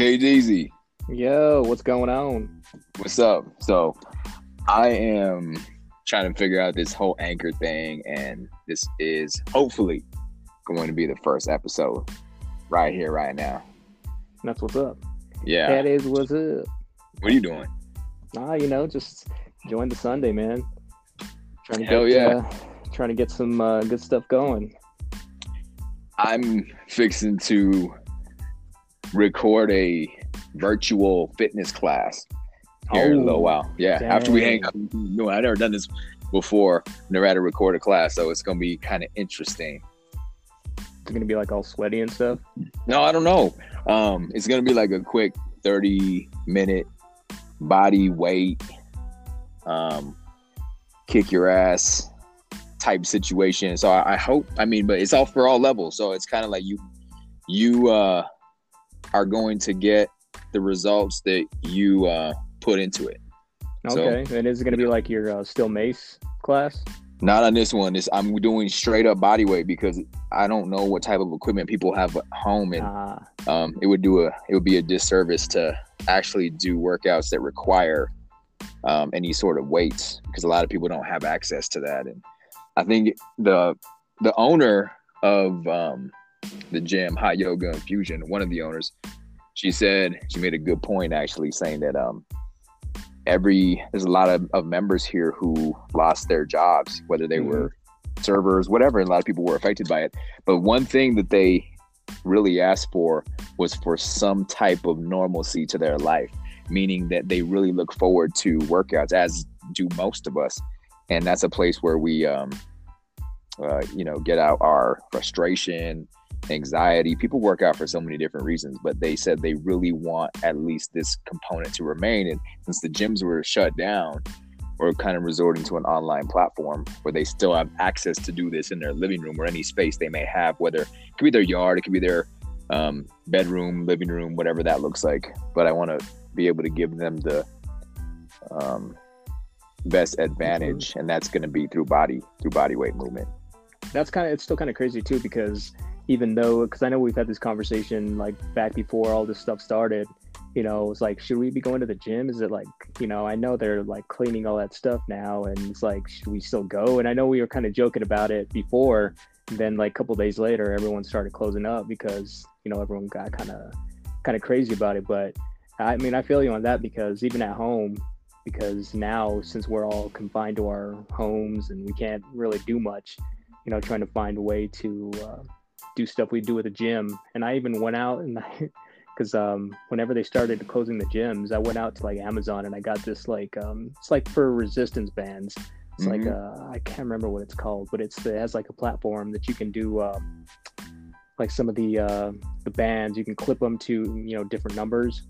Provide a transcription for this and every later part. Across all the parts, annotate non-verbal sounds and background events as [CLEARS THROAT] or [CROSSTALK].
KDZ, Yo, what's going on? what's up? So, I am trying to figure out this whole anchor thing, and this is hopefully going to be the first episode right here, right now. That's what's up. Yeah. That is what's up. What are you doing? Ah, you know, just join the Sunday, man. Trying to Hell get, yeah. uh, trying to get some uh, good stuff going. I'm fixing to record a virtual fitness class here in a little Oh, while. Yeah. After we hang dang. up, no, I've never done this before. Never had to record a class, so it's gonna be kind of interesting. It's gonna be like all sweaty and stuff. No, I don't know. Um, it's gonna be like a quick 30 minute body weight, um, kick your ass type situation. So I, I hope. I mean, but it's all for all levels. So it's kind of like you, you uh, are going to get the results that you uh, put into it. So- Okay, and is it gonna be like your uh, steel mace class? Not on this one. This I'm doing straight up body weight because I don't know what type of equipment people have at home and Ah, um, it would do a it would be a disservice to actually do workouts that require um, any sort of weights because a lot of people don't have access to that and i think the the owner of um, the gym hot yoga infusion one of the owners she said she made a good point actually saying that um, every there's a lot of, of members here who lost their jobs whether they Mhm. were servers whatever and a lot of people were affected by it but one thing that they really asked for was for some type of normalcy to their life, meaning that they really look forward to workouts, as do most of us. And that's a place where we, um, uh, you know, get out our frustration, anxiety. People work out for so many different reasons, but they said they really want at least this component to remain. And since the gyms were shut down, we're kind of resorting to an online platform where they still have access to do this in their living room or any space they may have, whether it could be their yard, it could be their um, bedroom, living room, whatever that looks like. But I want to be able to give them the um, best advantage, and that's going to be through body through body weight movement. that's kind of it's still kind of crazy too because even though because I know we've had this conversation like back before all this stuff started, you know, it's like should we be going to the gym? Is it like you know I know they're like cleaning all that stuff now, and it's like should we still go? And I know we were kind of joking about it before. Then like a couple days later, everyone started closing up because you know everyone got kind of kind of crazy about it. But I mean, I feel you on that because even at home, because now since we're all confined to our homes and we can't really do much, you know, trying to find a way to uh, do stuff we do with the gym. And I even went out and [LAUGHS] I, because um, whenever they started closing the gyms, I went out to like Amazon and I got this like um, it's like for resistance bands. It's like uh, I can't remember what it's called, but it's it has like a platform that you can do um, like some of the uh, the bands. You can clip them to you know different numbers,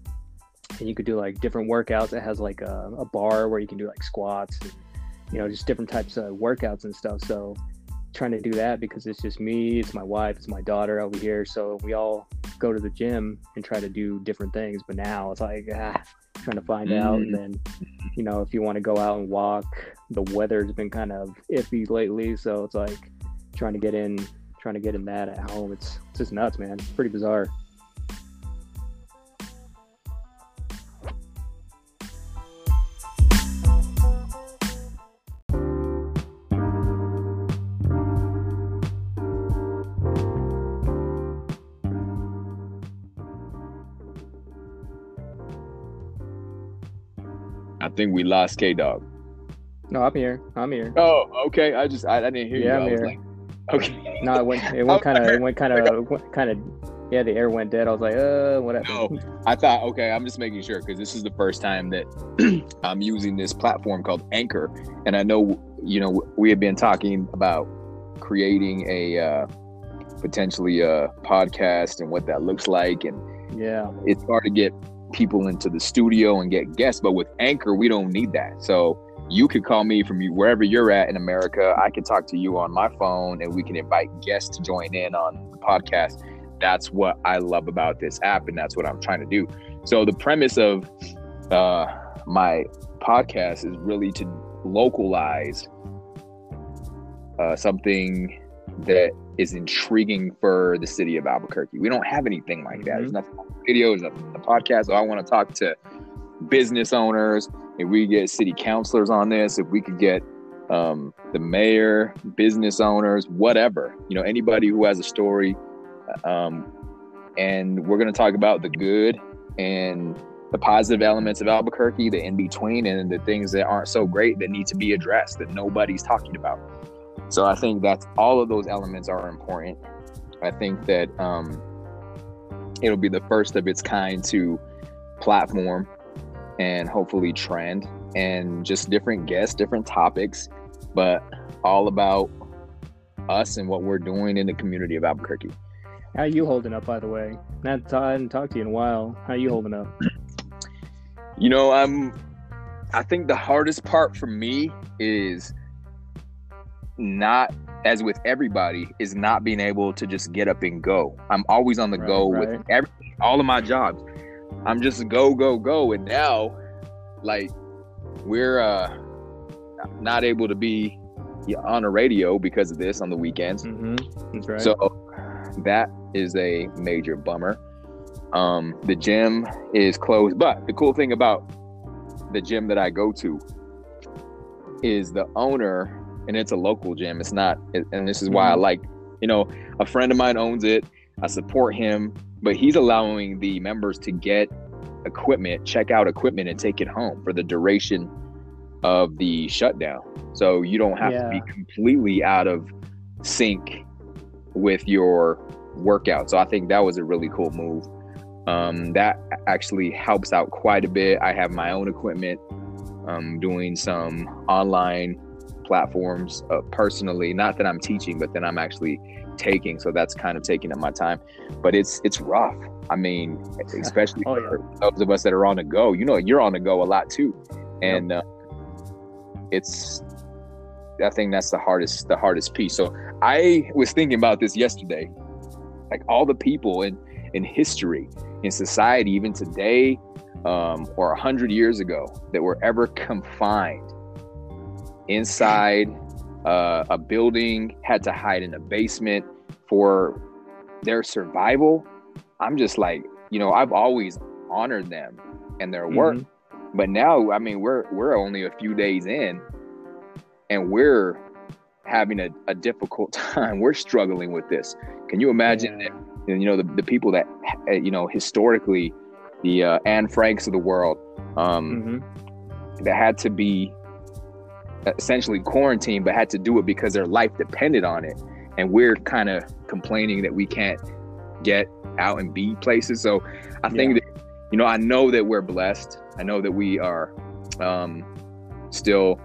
and you could do like different workouts. It has like a, a bar where you can do like squats, and, you know, just different types of workouts and stuff. So trying to do that because it's just me, it's my wife, it's my daughter over here. So we all go to the gym and try to do different things. But now it's like ah, trying to find out, and then you know if you want to go out and walk, the weather's been kind of iffy lately, so it's like trying to get in, trying to get in that at home. It's it's just nuts, man. It's pretty bizarre. Think we lost K Dog. No, I'm here. I'm here. Oh, okay. I just I, I didn't hear Yeah, you. I'm I was here. like, okay. [LAUGHS] No, it went. It went kind of. It went kind of. [LAUGHS] Kind of. Yeah, the air went dead. I was like, uh, what happened? No, [LAUGHS] I thought, okay, I'm just making sure because this is the first time that [CLEARS THROAT] I'm using this platform called Anchor, and I know, you know, we have been talking about creating a uh, potentially a podcast and what that looks like, and Yeah. it's hard to get people into the studio and get guests, but with Anchor, we don't need that. So you could call me from wherever you're at in America. I can talk to you on my phone, and we can invite guests to join in on the podcast. That's what I love about this app, and that's what I'm trying to do. So the premise of uh, my podcast is really to localize uh, something that is intriguing for the city of Albuquerque. We don't have anything like that. There's nothing on the video, there's nothing on the podcast. So I want to talk to business owners. If we get city councilors on this, if we could get um, the mayor, business owners, whatever, you know, anybody who has a story. Um, and we're going to talk about the good and the positive elements of Albuquerque, the in between, and the things that aren't so great that need to be addressed that nobody's talking about. So I think that all of those elements are important. I think that um, it'll be the first of its kind to platform and hopefully trend and just different guests, different topics, but all about us and what we're doing in the community of Albuquerque. How you holding up, by the way? Not I hadn't talked to you in a while. How you holding up? You know, I'm. I think the hardest part for me is not, as with everybody, is not being able to just get up and go. I'm always on the Right, go right. with every all of my jobs. I'm just go go go, and now, like, we're uh not able to be on the radio because of this on the weekends. Mm-hmm. That's right. So that is a major bummer. Um, the gym is closed, but the cool thing about the gym that I go to is the owner, and it's a local gym. It's not, and this is why I Mhm. like, you know, a friend of mine owns it. I support him, but he's allowing the members to get equipment, check out equipment, and take it home for the duration of the shutdown. So you don't have to be completely out of sync with your workout. So I think that was a really cool move. Um, that actually helps out quite a bit. I have my own equipment, um, doing some online platforms uh, personally. Not that I'm teaching, but then I'm actually taking. So that's kind of taking up my time. But it's it's rough. I mean, [LAUGHS] especially Oh, for those of us that are on the go. You know, you're on the go a lot too, and uh, it's. I think that's the hardest the hardest piece. So I was thinking about this yesterday, like all the people in in history, in society, even today, um, or a hundred years ago, that were ever confined inside uh, a building, had to hide in a basement for their survival. I'm just like, you know, I've always honored them and their work, Mhm. but now, I mean, we're we're only a few days in, and we're having a, a difficult [LAUGHS] time. We're struggling with this. Can you imagine? Yeah. that, you know, the, the people that you know historically, the uh, Anne Franks of the world, um, Mhm. that had to be essentially quarantined, but had to do it because their life depended on it. And we're kind of complaining that we can't get out and be places. So I think that, you know, I know that we're blessed. I know that we are um, still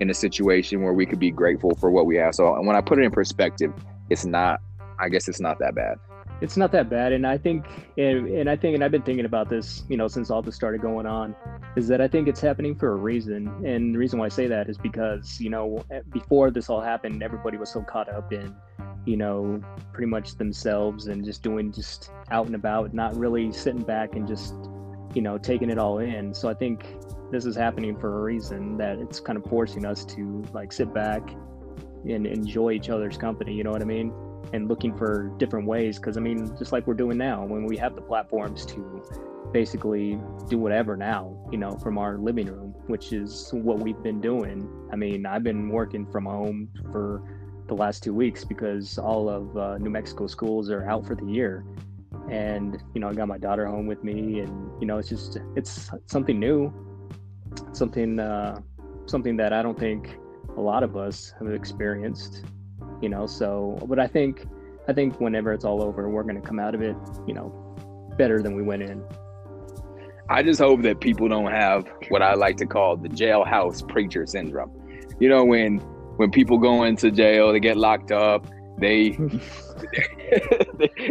in a situation where we could be grateful for what we have. So when I put it in perspective, it's not, I guess it's not that bad. It's not that bad. And i think and, and i think and i've been thinking about this you know since all this started going on is that i think it's happening for a reason. And the reason why i say that is because you know before this all happened everybody was so caught up in you know pretty much themselves and just doing just out and about not really sitting back and just you know taking it all in. So i think this is happening for a reason that it's kind of forcing us to like sit back and enjoy each other's company. You know what i mean and looking for different ways because i mean just like we're doing now when we have the platforms to basically do whatever now you know from our living room which is what we've been doing. I mean i've been working from home for the last two weeks because all of uh, new mexico schools are out for the year. And you know i got my daughter home with me and you know it's just it's something new. Something uh something that i don't think a lot of us have experienced you know so but i think i think whenever it's all over we're going to come out of it you know better than we went in I just hope that people don't have what I like to call the jailhouse preacher syndrome. You know, when when people go into jail, they get locked up, they [LAUGHS]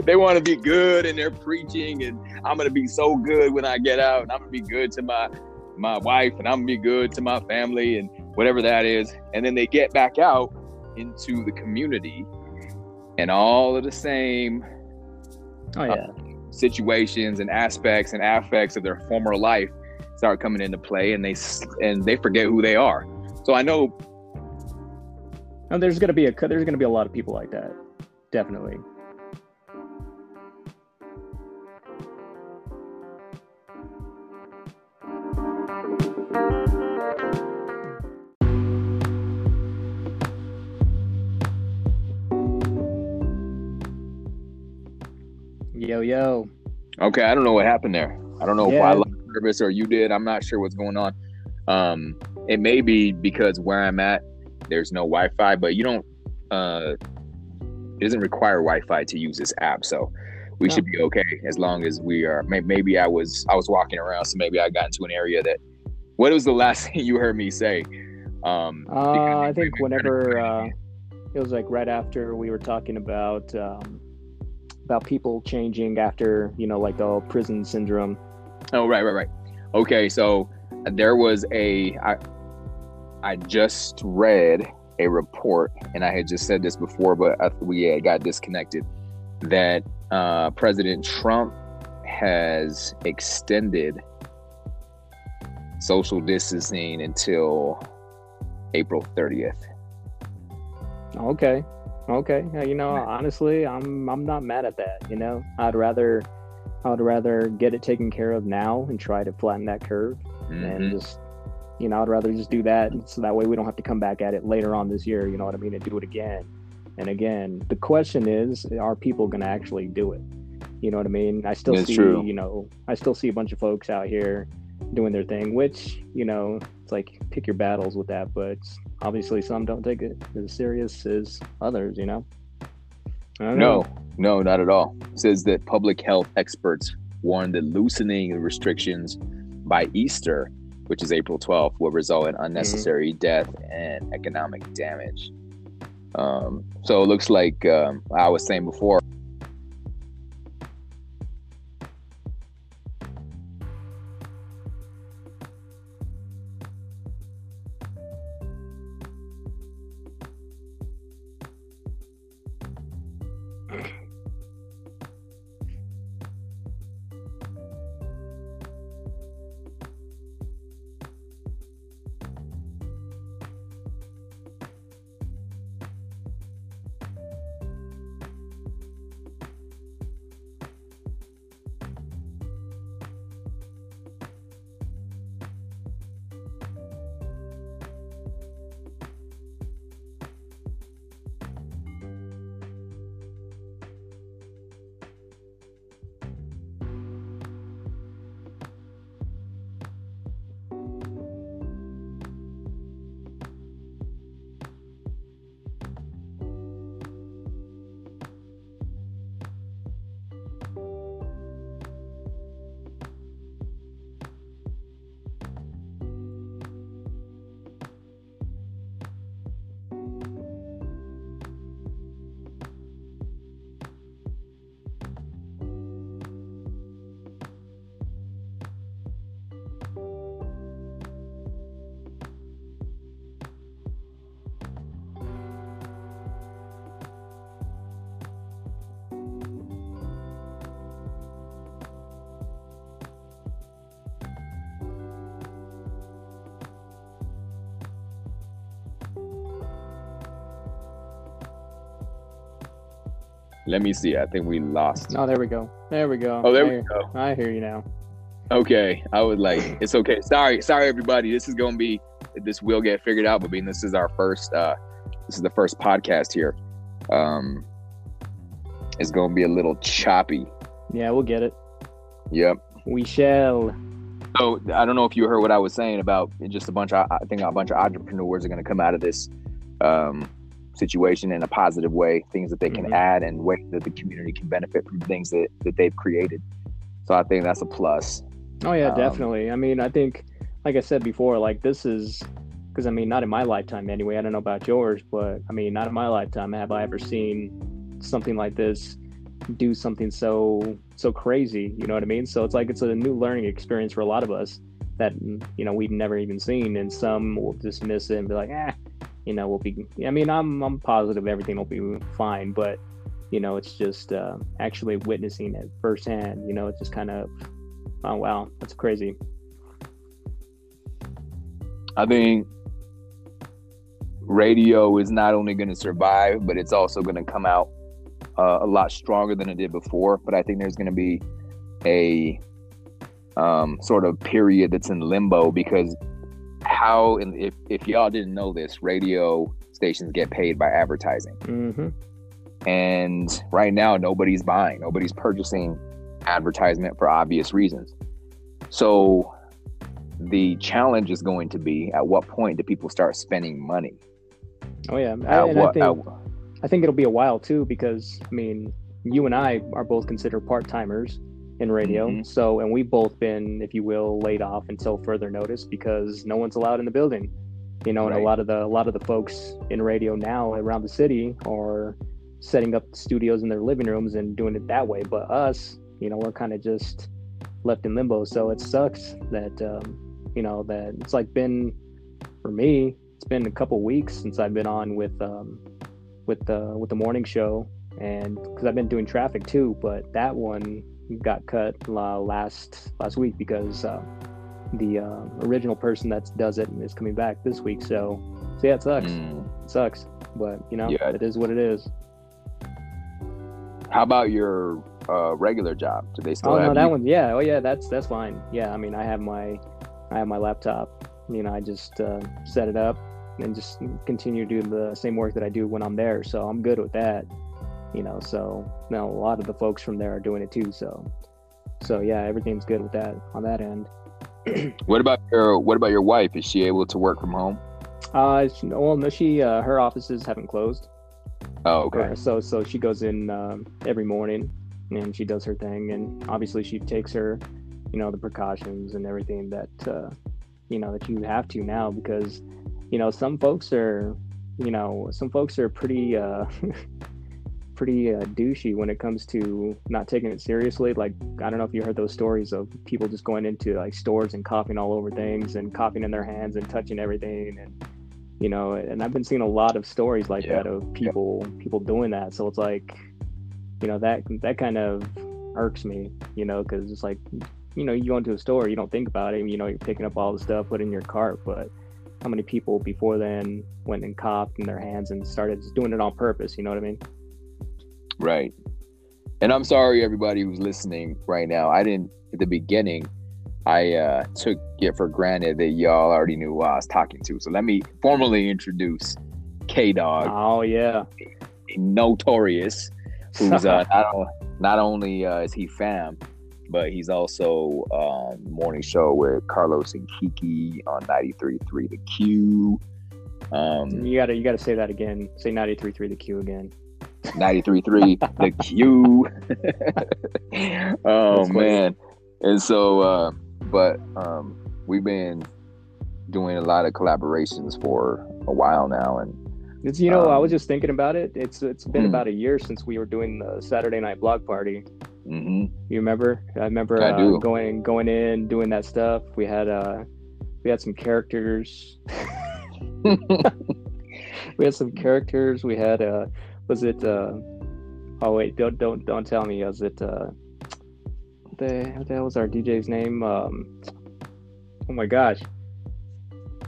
they, want to be good and they're preaching and I'm gonna be so good when I get out and I'm gonna be good to my my wife and I'm gonna be good to my family and whatever that is. And then they get back out into the community and all of the same oh uh, yeah. situations and aspects and affects of their former life start coming into play and they and they forget who they are. So i know and there's going to be a there's going to be a lot of people like that. Definitely. Yo, yo. Okay, I don't know what happened there. I don't know if I lost service or you did. I'm not sure what's going on. Um, it may be because where I'm at, there's no Wi-Fi, but you don't. Uh, it doesn't require Wi-Fi to use this app, so we No. should be okay as long as we are. Maybe I was I was walking around, so maybe I got into an area that. What was the last [LAUGHS] thing you heard me say? Um, Uh, I think we- we kinda- whenever uh, it was like right after we were talking about um, about people changing after you know like the prison syndrome. Oh, right, right, right. Okay, so there was a I I just read a report, and I had just said this before, but I, we had got disconnected. That uh, President Trump has extended social distancing until April 30th. Okay, okay. You know, honestly, I'm I'm not mad at that. You know, I'd rather I'd rather get it taken care of now and try to flatten that curve, and Mhm. just you know, I'd rather just do that so that way we don't have to come back at it later on this year. You know what I mean? And do it again and again. The question is, are people going to actually do it? You know what I mean? I still It's see, true. you know, I still see a bunch of folks out here doing their thing, which you know, it's like pick your battles with that. But obviously, some don't take it as serious as others. You know? I No, know. no, not at all. It says that public health experts warn that loosening the restrictions by Easter, which is April 12th, will result in unnecessary death and economic damage. Um, so it looks like um, I was saying before. Let me see. I think we lost. Oh, there we go. There we go. Oh, there we Hey, go. I hear you now. Okay, I was like, it's okay. Sorry, sorry, everybody. This is gonna be this will get figured out, but being this is our first, uh this is the first podcast here. Um, it's gonna be a little choppy. Yeah, we'll get it. Yep. We shall. So I don't know if you heard what I was saying about just a bunch of I think a bunch of entrepreneurs are going to come out of this um, situation in a positive way, things that they can Mhm. add and ways that the community can benefit from things that, that they've created. So I think that's a plus. Oh yeah, Um, definitely. I mean, I think, like I said before, like this is because I mean, not in my lifetime anyway. I don't know about yours, but I mean, not in my lifetime have I ever seen something like this do something so so crazy. You know what I mean? So it's like it's a new learning experience for a lot of us that you know we've never even seen, and some will dismiss it and be like, ah, you know, we'll be. I mean, I'm I'm positive everything will be fine, but you know, it's just uh, actually witnessing it firsthand. You know, it's just kind of Oh wow, that's crazy. I think radio is not only going to survive, but it's also going to come out uh, a lot stronger than it did before, but I think there's going to be a um, sort of period that's in limbo because how and if, if y'all didn't know this, radio stations get paid by advertising. Mm-hmm. And right now, nobody's buying, nobody's purchasing advertisement for obvious reasons. So the challenge is going to be at what point do people start spending money? Oh yeah, what- I think at- I think it'll be a while too because I mean, you and I are both considered part timers in radio. Mhm. So, and we've both been, if you will, laid off until further notice because no one's allowed in the building. You know, and a lot of the a lot of the folks in radio now around the city are setting up studios in their living rooms and doing it that way. But us, you know, we're kind of just left in limbo. So it sucks that um, you know that it's like been for me. It's been a couple weeks since I've been on with um, with the with the morning show, and because I've been doing traffic too. But that one got cut la- last last week because uh, the uh, original person that does it is coming back this week. So, so yeah, it sucks. Mm. It sucks, but you know, Yeah. it is what it is. How about your uh, regular job? Do they still oh have no, that you? one, yeah, oh yeah, that's that's fine. Yeah, I mean, I have my I have my laptop. You know, I just uh, set it up and just continue to do the same work that I do when I'm there. So I'm good with that. You know, so now a lot of the folks from there are doing it too. So, so yeah, everything's good with that on that end. [CLEARS THROAT] What about your What about your wife? Is she able to work from home? Uh, she- well, no, she uh, her offices haven't closed. Oh, okay. Uh, so so she goes in um, every morning and she does her thing, and obviously she takes her, you know, the precautions and everything that uh, you know that you have to now because you know some folks are you know some folks are pretty uh, [LAUGHS] pretty uh, douchey when it comes to not taking it seriously. Like I don't know if you heard those stories of people just going into like stores and coughing all over things and coughing in their hands and touching everything and you know and i've been seeing a lot of stories like Yeah. that of people people doing that so it's like you know that that kind of irks me you know because it's like you know you go into a store you don't think about it you know you're picking up all the stuff put in your cart but how many people before then went and coughed in their hands and started just doing it on purpose you know what i mean Right. And I'm sorry, everybody who's listening right now. I didn't at the beginning. I uh, took it for granted that y'all already knew who I was talking to. So let me formally introduce K Dog, oh yeah notorious, who's uh, [LAUGHS] not, not only uh, is he fam, but he's also um, morning show with Carlos and Kiki on 93.3 The Q. Um, you gotta you gotta say that again say 93.3 the q again 93.3 [LAUGHS] the q [LAUGHS] oh man and so uh but um we've been doing a lot of collaborations for a while now and It's, you know, I was Um, just thinking about it. It's it's been Hmm. about a year since we were doing the Saturday night blog party. hmm You remember? I remember I uh, going going in, doing that stuff. We had uh we had some characters. [LAUGHS] we had some characters. We had uh was it uh oh wait, don't don't don't tell me, was it uh what the what the hell was our DJ's name? Um oh my gosh.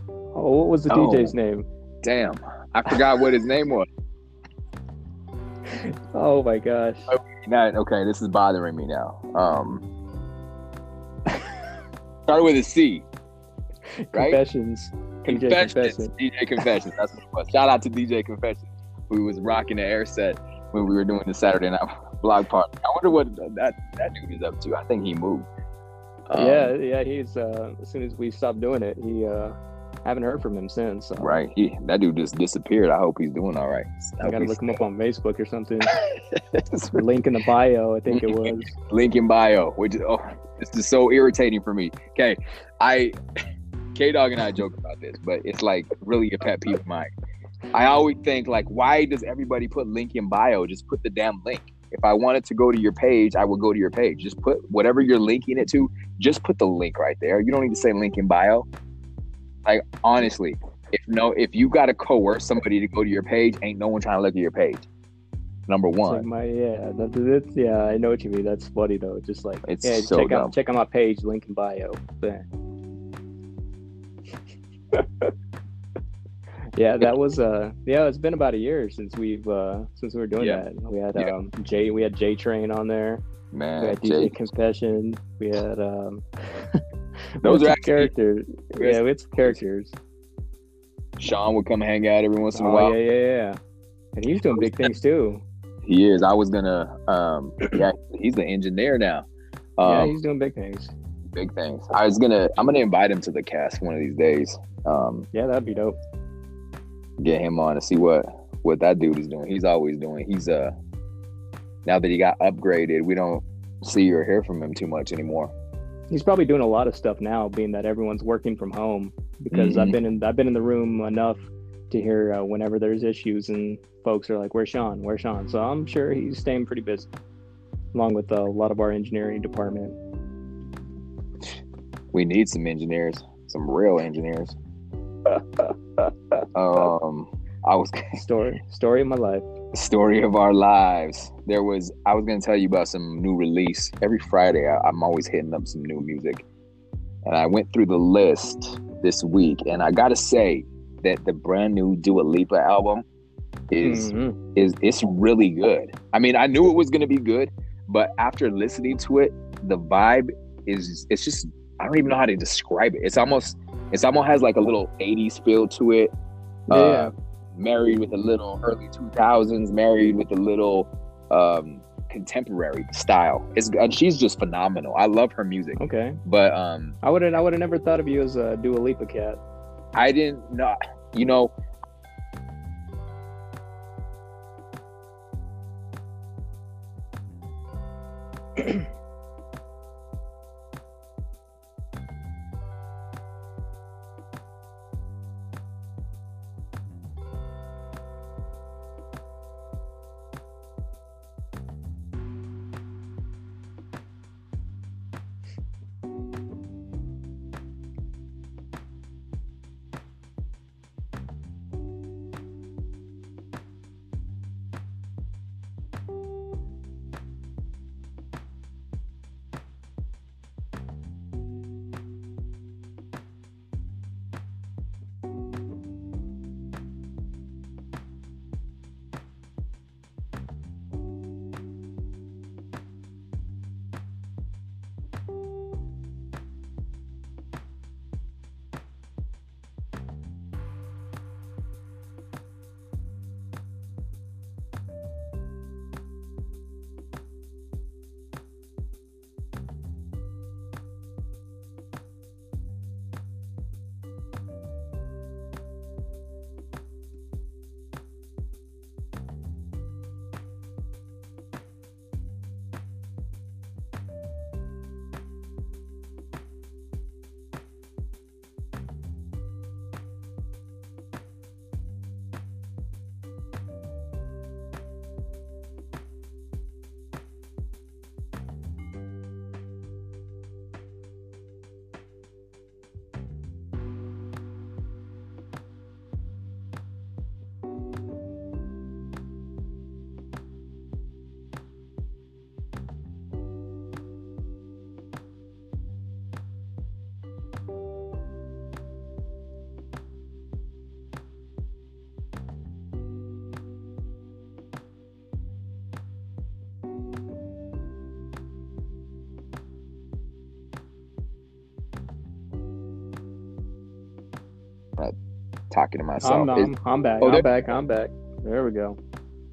Oh what was the Oh. DJ's name? damn i forgot what his name was [LAUGHS] Oh my gosh. now okay this is bothering me now um [LAUGHS] started with a c right? Confessions. DJ Confessions. DJ Confessions. That's what it was. Shout out to DJ Confessions, who was rocking the air set when we were doing the Saturday night [LAUGHS] blog party. I wonder what that that dude is up to. I think he moved. Um, yeah, yeah, he's uh as soon as we stopped doing it, he uh haven't heard from him since. So Right. He that dude just disappeared. I hope he's doing all right. I gotta look him up on Facebook or something. [LAUGHS] Link in the bio, I think it was. [LAUGHS] Link in bio, which is oh, this is so irritating for me. Okay, I K Dog and I joke about this, but it's like really a pet peeve of mine. I always think like, why does everybody put link in bio? Just put the damn link. If I wanted to go to your page, I would go to your page. Just put whatever you're linking it to. Just put the link right there. You don't need to say link in bio. Like honestly, if no, if you got to coerce somebody to go to your page, ain't no one trying to look at your page. Number It's like one, my yeah, that, that's yeah, I know what you mean. That's funny though. Just like It's yeah, so check dumb. out check out my page, link in bio. [LAUGHS] Yeah, that was uh yeah, it's been about a year since we've uh since we were doing Yeah. that. We had Yeah. um J we had J Train on there. We Man, had DJ Confession. We had um [LAUGHS] Those are actually- characters. Yeah, it's characters. Sean would come hang out every once in a Oh while. yeah, yeah, yeah. And he's doing big things too. He is. I was gonna. Um, [CLEARS THROAT] yeah, he's the engineer now. yeah, Um, he's doing big things. big things. I was gonna. I'm gonna invite him to the cast one of these days. Um, Yeah, that'd be dope. Get him on to see what what that dude is doing. He's always doing. He's uh. Now that he got upgraded, we don't see or hear from him too much anymore. He's probably doing a lot of stuff now, being that everyone's working from home. Because I've Mhm. been in I've been in the room enough to hear uh, whenever there's issues and folks are like, "Where's Sean? Where's Sean?" So I'm sure he's staying pretty busy, along with a lot of our engineering department. We need some engineers, some real engineers. Um, I was [LAUGHS] Story story of my life. story of our lives. There was I was gonna tell you about some new release. Every Friday I, I'm always hitting up some new music. And I went through the list this week and I gotta say that the brand new Dua Lipa album is Mhm. is it's really good. I mean I knew it was gonna be good, but after listening to it, the vibe is it's just I don't even know how to describe it. It's almost it's almost has like a little 80s feel to it. Yeah, uh, married with a little early 2000s married with a little um contemporary style. It's and she's just phenomenal. I love her music. Okay. but um I would I would have never thought of you as a Dua Lipa cat. i didn't know you know talking to myself I'm, I'm, I'm back. Oh, I'm back. I'm back. There we go.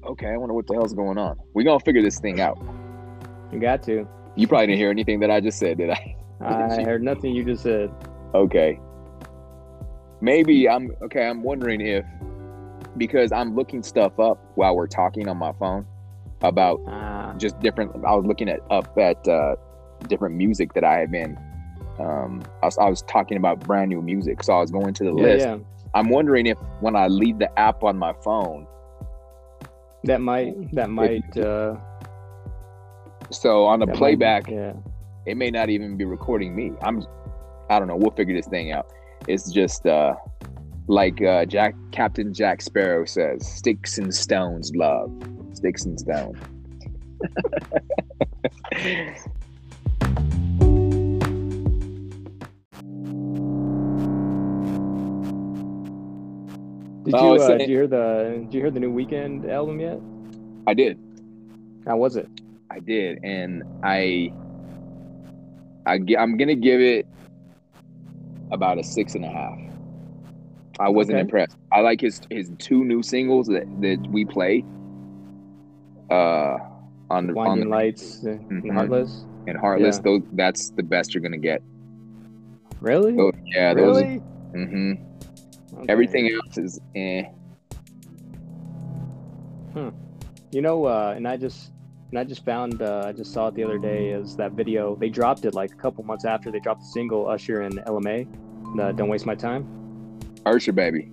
okay i wonder what the hell's going on we're gonna figure this thing out You got to. you probably didn't hear anything that i just said did i [LAUGHS] I [LAUGHS] heard nothing you just said. Okay. Maybe I'm okay. I'm wondering if because I'm looking stuff up while we're talking on my phone about Ah, just different. I was looking at up at uh, different music that I had been. Um, I was, I was talking about brand new music, so I was going to the yeah, list. yeah. I'm wondering if when I leave the app on my phone, That might. That might. Uh, so on the that might- playback, yeah. it may not even be recording me. I'm I don't know. We'll figure this thing out. It's just uh like uh Jack Captain Jack Sparrow says, sticks and stones love. Sticks and stones. [LAUGHS] Did you uh, did you hear the did you hear the new Weeknd album yet? I did. How was it? I did, and I, I I'm gonna give it about a six and a half. I wasn't Okay. impressed. I like his his two new singles that, that we play. Uh, on the on the Lights and Mhm. Heartless. and Heartless. Yeah. Those that's the best you're gonna get. Really? Those, yeah, those. really? Okay. Everything else is eh. Hmm. You know, uh, and I just and I just found uh, I just saw it the other day is that video. They dropped it like a couple months after they dropped the single Usher and Ella Mai. The Don't waste my time. Usher baby.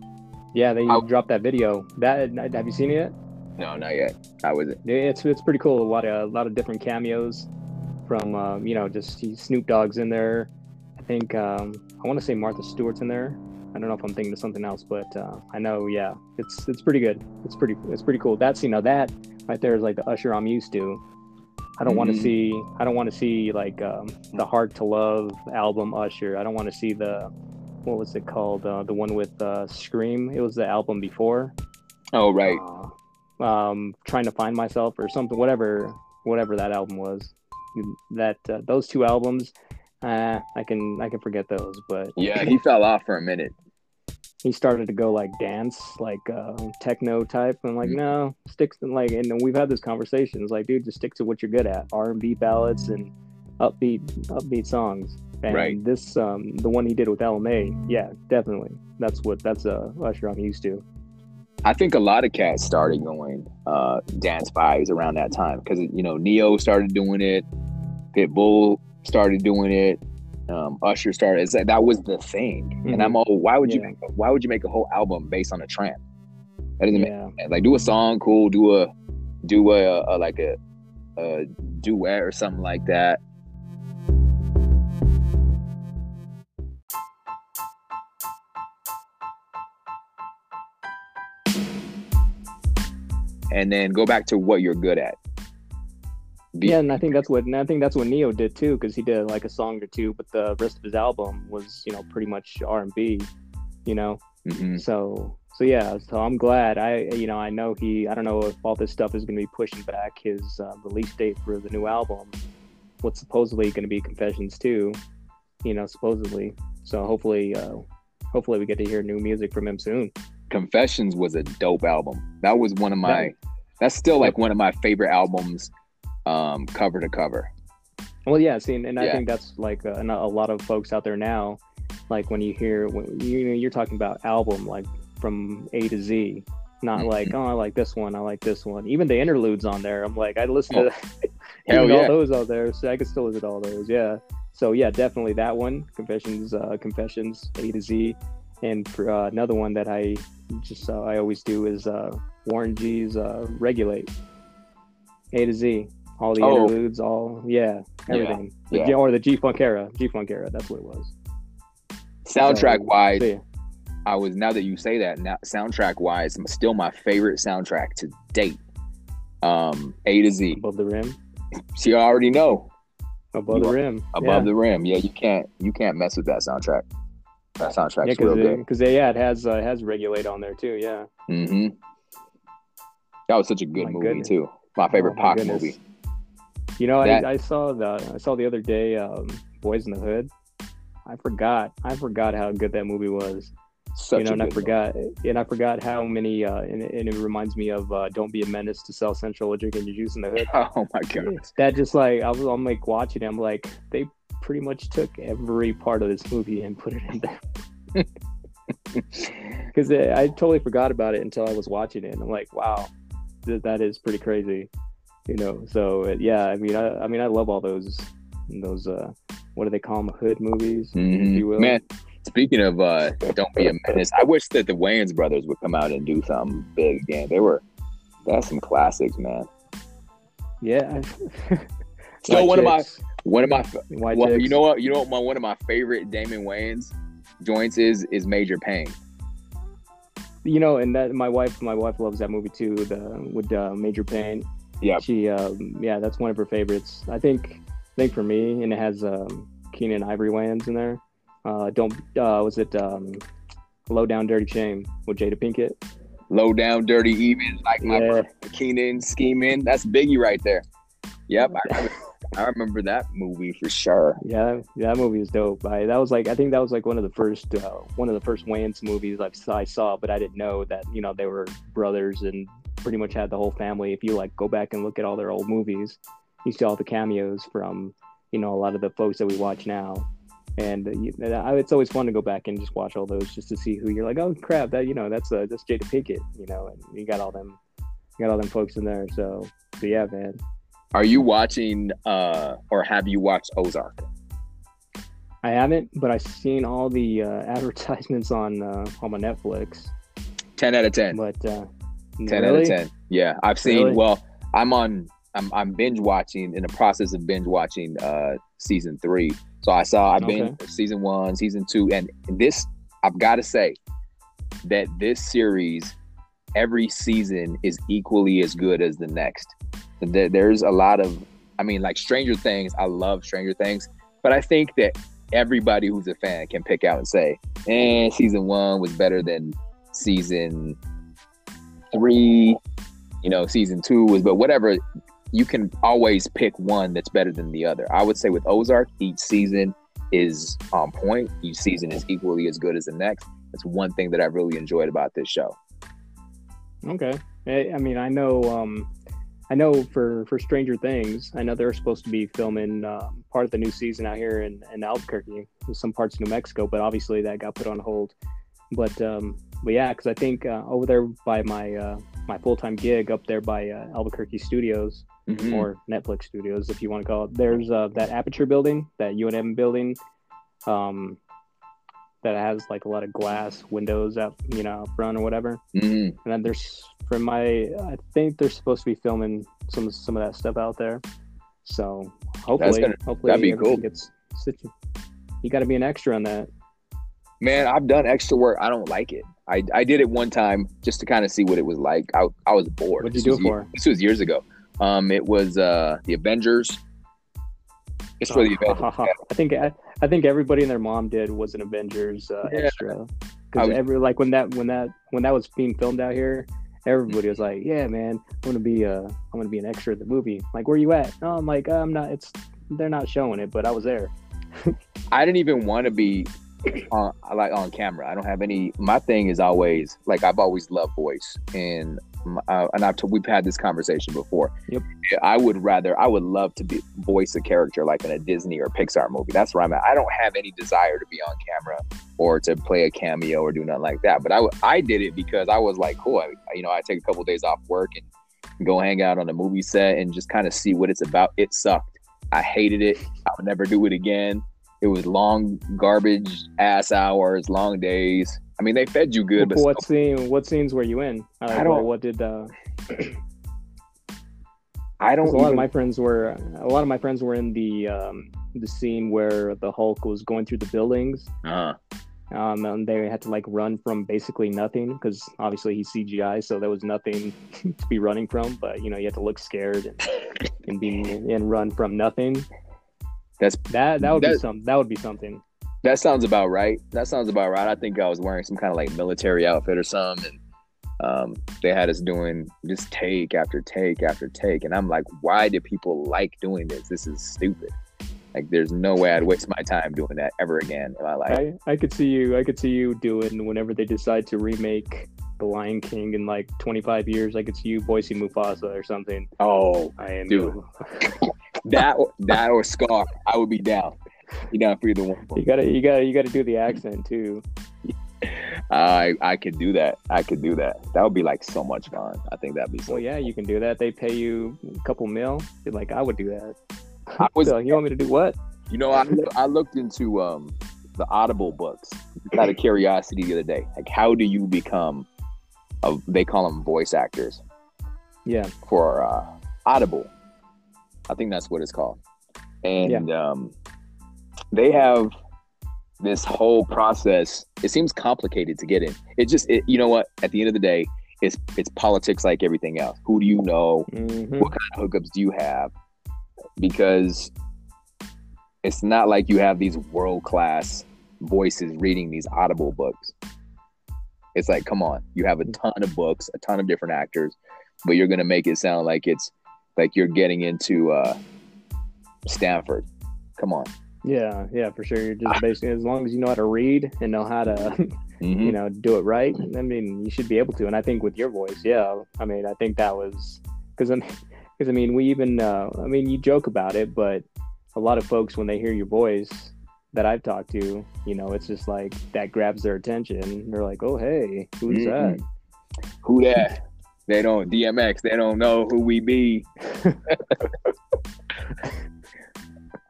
Yeah, they I'll- dropped that video. That have you seen it yet? No, not yet. How was it? It's it's pretty cool. A lot of a lot of different cameos from um, you know just Snoop Dogg's in there. I think um, I want to say Martha Stewart's in there. I don't know if I'm thinking of something else, but uh, I know yeah, it's it's pretty good. It's pretty it's pretty cool. That's you know that right there is like the Usher I'm used to. I don't want to see I don't want to see like um, the Hard II Love album Usher. I don't want to see the what was it called uh, the one with uh, Scream. It was the album before Oh, right. uh, um, trying to find myself or something, whatever, whatever that album was. That uh, those two albums, uh, I can I can forget those. But Yeah, he fell off for a minute. He started to go like dance, like uh, techno type. I'm like, Mhm. no, sticks to like, and we've had this conversation. It's like, dude, just stick to what you're good at: R and B ballads and upbeat upbeat songs. And Right. this, um, the one he did with Ella Mai, yeah, definitely. That's what that's uh, Usher I'm used to. I think a lot of cats started going uh, dance vibes around that time because you know Ne-Yo started doing it, Pitbull started doing it, um, Usher started. It's like, that was the thing, and I'm all, why would you Yeah. make a, why would you make a whole album based on a trend? That doesn't Yeah. make sense. Like do a song, cool. Do a do a, a like a, a duet or something like that. And then go back to what you're good at. Be- yeah, and I think that's what and I think that's what Ne-Yo did too, because he did like a song or two, but the rest of his album was you know pretty much R and B, you know. Mhm. So so yeah, so I'm glad. I you know I know he I don't know if all this stuff is going to be pushing back his uh, release date for the new album. What's supposedly going to be Confessions too, you know, supposedly. So hopefully, uh, hopefully we get to hear new music from him soon. Confessions was a dope album. That was one of my. That's still like one of my favorite albums, um, cover to cover. Well, yeah, see, and, and I think that's like a, a lot of folks out there now. Like when you hear when you you're talking about album like from A to Z, not Mhm. like oh I like this one, I like this one. Even the interludes on there, I'm like I listen to [LAUGHS] [LAUGHS] Hell even yeah. all those out there, so I can still listen to all those. Yeah. So yeah, definitely that one. Confessions, uh, Confessions, A to Z, and for uh, another one that I just uh, I always do is uh, Warren G's uh, Regulate. A to Z, all the Oh. interludes, all yeah, Yeah, everything. The yeah. G- or the G Funk era, G Funk era. That's what it was. Soundtrack So, wise, so, yeah. I was now that you say that, now soundtrack wise, still my favorite soundtrack to date. Um, A to Z. above the rim, So you already know above You the rim, above the rim. Yeah, you can't you can't mess with that soundtrack. That soundtrack's yeah, real good. because yeah, it has uh, it has Regulate on there too. Yeah. hmm That was such a good My movie goodness. too. My favorite Oh, my Pac goodness. movie. You know, That- I, I saw the I saw the other day, um, Boyz n the Hood. I forgot. I forgot how good that movie was. Such you know, and I forgot, and I forgot how many. Uh, and, and it reminds me of uh, "Don't be a menace to South Central or drinking your juice in the hood." [LAUGHS] Oh my god. That just like I was, I'm like watching. it, I'm like, they pretty much took every part of this movie and put it in there. [LAUGHS] Because I totally forgot about it until I was watching it. And I'm like, wow, th- that is pretty crazy. You know, so yeah, I mean, I, I mean, I love all those, those, uh, what do they call them, hood movies, if Mhm. you will. Man, speaking of uh, don't be a menace, I wish that the Wayans brothers would come out and do something big again. They were that's some classics, man. Yeah. [LAUGHS] Still White one of my one of my white well, chicks. you know what you know what my one of my favorite Damon Wayans joints is is Major Payne. you know, and that my wife, my wife loves that movie too. The with uh, Major Payne. Yeah. She, um, yeah, that's one of her favorites. I think, I think for me, and it has um, Keenen Ivory Wayans in there. Uh, don't uh, was it um, Low Down Dirty Shame with Jada Pinkett. Low down, dirty, even like my Yeah. Keenan scheming. That's Biggie right there. Yep, I [LAUGHS] remember, I remember that movie for sure. Yeah, yeah, that movie was dope. I, that was like I think that was like one of the first uh, one of the first Wayans movies I, I saw, but I didn't know that you know they were brothers and pretty much had the whole family. If you like go back and look at all their old movies, you see all the cameos from you know a lot of the folks that we watch now. And uh, it's always fun to go back and just watch all those just to see who you're like, oh crap, that you know that's uh, that's Jada Pinkett, you know, and you got all them, you got all them folks in there. So, so yeah, man. Are you watching uh or have you watched Ozark? I haven't, but I've seen all the uh, [LAUGHS] advertisements on uh, on my Netflix. 10 out of 10. But uh, 10 really? out of 10. Yeah, I've seen Really? well, I'm on I'm I'm binge watching in the process of binge watching uh season 3. So I saw I binged season 1, season 2 and this I've got to say that this series every season is equally as good as the next. There's a lot of I mean like Stranger Things, I love Stranger Things, but I think that everybody who's a fan can pick out and say, "Eh, season 1 was better than season three, you know, season two was, but whatever, you can always pick one that's better than the other. I would say with Ozark, each season is on point. Each season is equally as good as the next. That's one thing that I really enjoyed about this show. Okay. I, mean, I know, um, I know for for Stranger Things, I know they're supposed to be filming um, part of the new season out here in, in Albuquerque, some parts of New Mexico, but obviously that got put on hold. But um, but yeah, because I think uh, over there by my uh, my full time gig up there by uh, Albuquerque Studios Mhm. or Netflix Studios, if you want to call it, there's uh, that Aperture building, that UNM building, um, that has like a lot of glass windows out, you know, out front or whatever. Mhm. And then there's from my, I think they're supposed to be filming some some of that stuff out there. So hopefully, gonna- hopefully that'd be cool. Gets, you got to be an extra on that. Man, I've done extra work. I don't like it. I, I did it one time just to kind of see what it was like. I, I was bored. What'd you This do it for? This was years ago. Um, it was uh the Avengers. It's for the [LAUGHS] Avengers. I think I, I think everybody and their mom did was an Avengers uh, Yeah. extra because every like when that when that when that was being filmed out here, everybody was like, "Yeah, man, I'm gonna be uh I'm gonna be an extra in the movie." Like, where you at? No, I'm like, I'm not. It's they're not showing it, but I was there. I didn't even want to be on like on camera. I don't have any. My thing is always like I've always loved voice, and uh, and I've t- we've had this conversation before. Yep. I would rather I would love to be voice a character like in a Disney or Pixar movie. That's where I'm at. I don't have any desire to be on camera or to play a cameo or do nothing like that. But I w- I did it because I was like, cool. I, you know, I take a couple days off work and go hang out on a movie set and just kind of see what it's about. It sucked. I hated it. I would never do it again. It was long, garbage ass hours, long days. I mean, they fed you good, but what scene? What scenes were you in? Uh, I don't- What did? Uh, I don't. a lot even- of my friends were. A lot of my friends were in the um, the scene where the Hulk was going through the buildings. uh, Um, and they had to like run from basically nothing because obviously he's CGI, so there was nothing [LAUGHS] to be running from. But you know, you had to look scared and, and be and run from nothing. That's- that that would be that- some that would be something. that sounds about right. That sounds about right. I think I was wearing some kind of like military outfit or something. And, um, they had us doing just take after take after take, and I'm like, why do people like doing this? This is stupid. Like, there's no way I'd waste my time doing that ever again in my life. I, I could see you I could see you doing whenever they decide to remake The Lion King in like 25 years. I could see you voicing Mufasa or something. Oh, I am Dude. [LAUGHS] that or, that or Scar, I would be down. Be down for either one. You gotta you gotta you gotta do the accent too. I I could do that. I could do that. That would be like so much fun. I think that'd be so. Well, yeah, you can do that. They pay you a couple mil. You're like, I would do that. I [LAUGHS] was, So, you want me to do what? you know, I I looked into um the Audible books out of curiosity the other day. Like, how do you become? A, they call them voice actors Yeah. for uh, Audible. I think that's what it's called. And um, they have this whole process. It seems complicated to get in. It just, it, you know what? At the end of the day, it's it's politics like everything else. Who do you know? Mhm. What kind of hookups do you have? Because it's not like you have these world class voices reading these Audible books. It's like, come on, you have a ton of books, a ton of different actors, but you're gonna make it sound like it's like you're getting into uh, Stanford. Come on. Yeah, yeah, for sure. You're just basically as long as you know how to read and know how to, [LAUGHS] Mhm. you know, do it right. I mean, you should be able to. And I think with your voice, yeah. I mean, I think that was because I because I mean, we even uh, I mean, you joke about it, but a lot of folks when they hear your voice that I've talked to, you know, it's just like that grabs their attention. They're like, "Oh, hey, who's Mhm. that?" Who that? They don't DMX. They don't know who we be. [LAUGHS]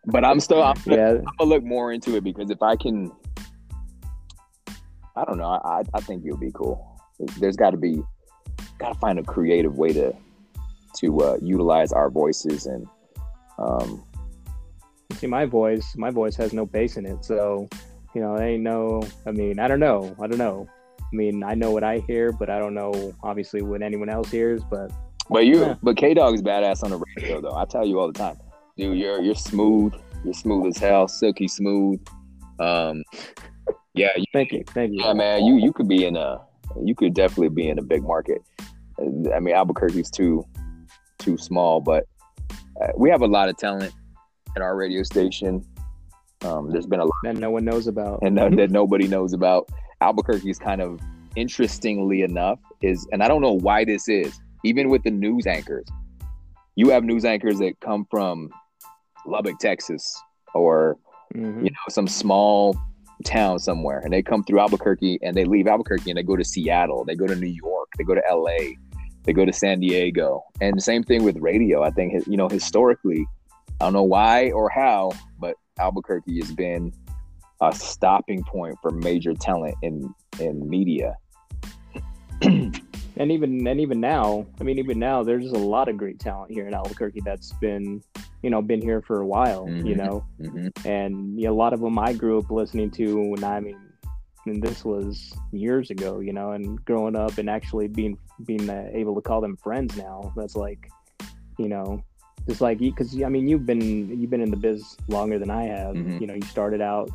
but I'm still. I'm, Yeah, I'm gonna look more into it because if I can, I don't know. I I think it'll be cool. There's got to be, got to find a creative way to to uh, utilize our voices and um, see my voice my voice has no bass in it so you know there ain't no i mean i don't know i don't know i mean i know what i hear but i don't know obviously what anyone else hears but But you, Yeah. but K Dog is badass on the radio though. I tell you all the time, dude. You're you're smooth. You're smooth as hell, silky smooth. Um, yeah, you, thank you thank you yeah, man. You you could be in a, you could definitely be in a big market. I mean, Albuquerque's too too small, but uh, we have a lot of talent at our radio station. Um, there's been a lot that no one knows about and that, that nobody knows about. Albuquerque is kind of interestingly enough is, and I don't know why this is, even with the news anchors, you have news anchors that come from Lubbock, Texas, or Mhm. you know some small town somewhere, and they come through Albuquerque and they leave Albuquerque and they go to Seattle, they go to New York, they go to L.A., they go to San Diego, and the same thing with radio. I think you know historically, I don't know why or how, but Albuquerque has been a stopping point for major talent in in media. [CLEARS THROAT] and even and even now i mean even now there's a lot of great talent here in albuquerque that's been you know been here for a while you Mhm. know hmm and you know, a lot of them I grew up listening to when I mean, and this was years ago, you know, and growing up and actually being being uh, able to call them friends now. That's like, you know, just like because I mean, you've been you've been in the biz longer than I have. Mhm. You know, you started out.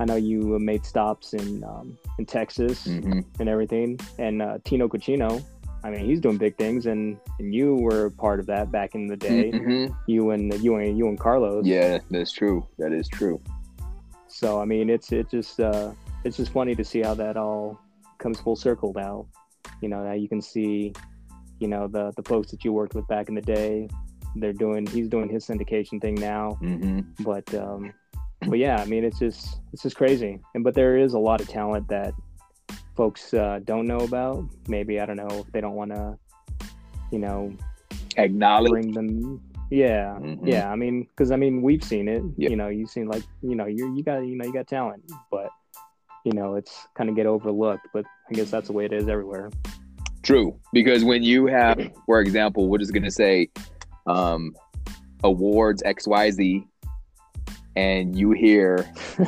I know you made stops in um, in Texas hmm and everything, and uh, Tino Cochino. I mean, he's doing big things, and, and you were part of that back in the day. hmm You and you and you and Carlos. Yeah, that's true. That is true. So I mean, it's it just uh, it's just funny to see how that all comes full circle now. You know, now you can see, you know, the the folks that you worked with back in the day. They're doing. He's doing his syndication thing now. hmm But um, but yeah, I mean, it's just it's just crazy. And but there is a lot of talent that folks uh, don't know about. Maybe I don't know if they don't want to, you know, Acknowledge. bring them. Yeah, Mhm. yeah. I mean, because I mean, we've seen it. Yep. You know, you've seen like you know, you you got you know you got talent, but you know, it's kind of get overlooked. But I guess that's the way it is everywhere. True, because when you have, for example, we're just gonna say, um, awards X Y Z, and you hear, [LAUGHS]